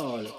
fútbol.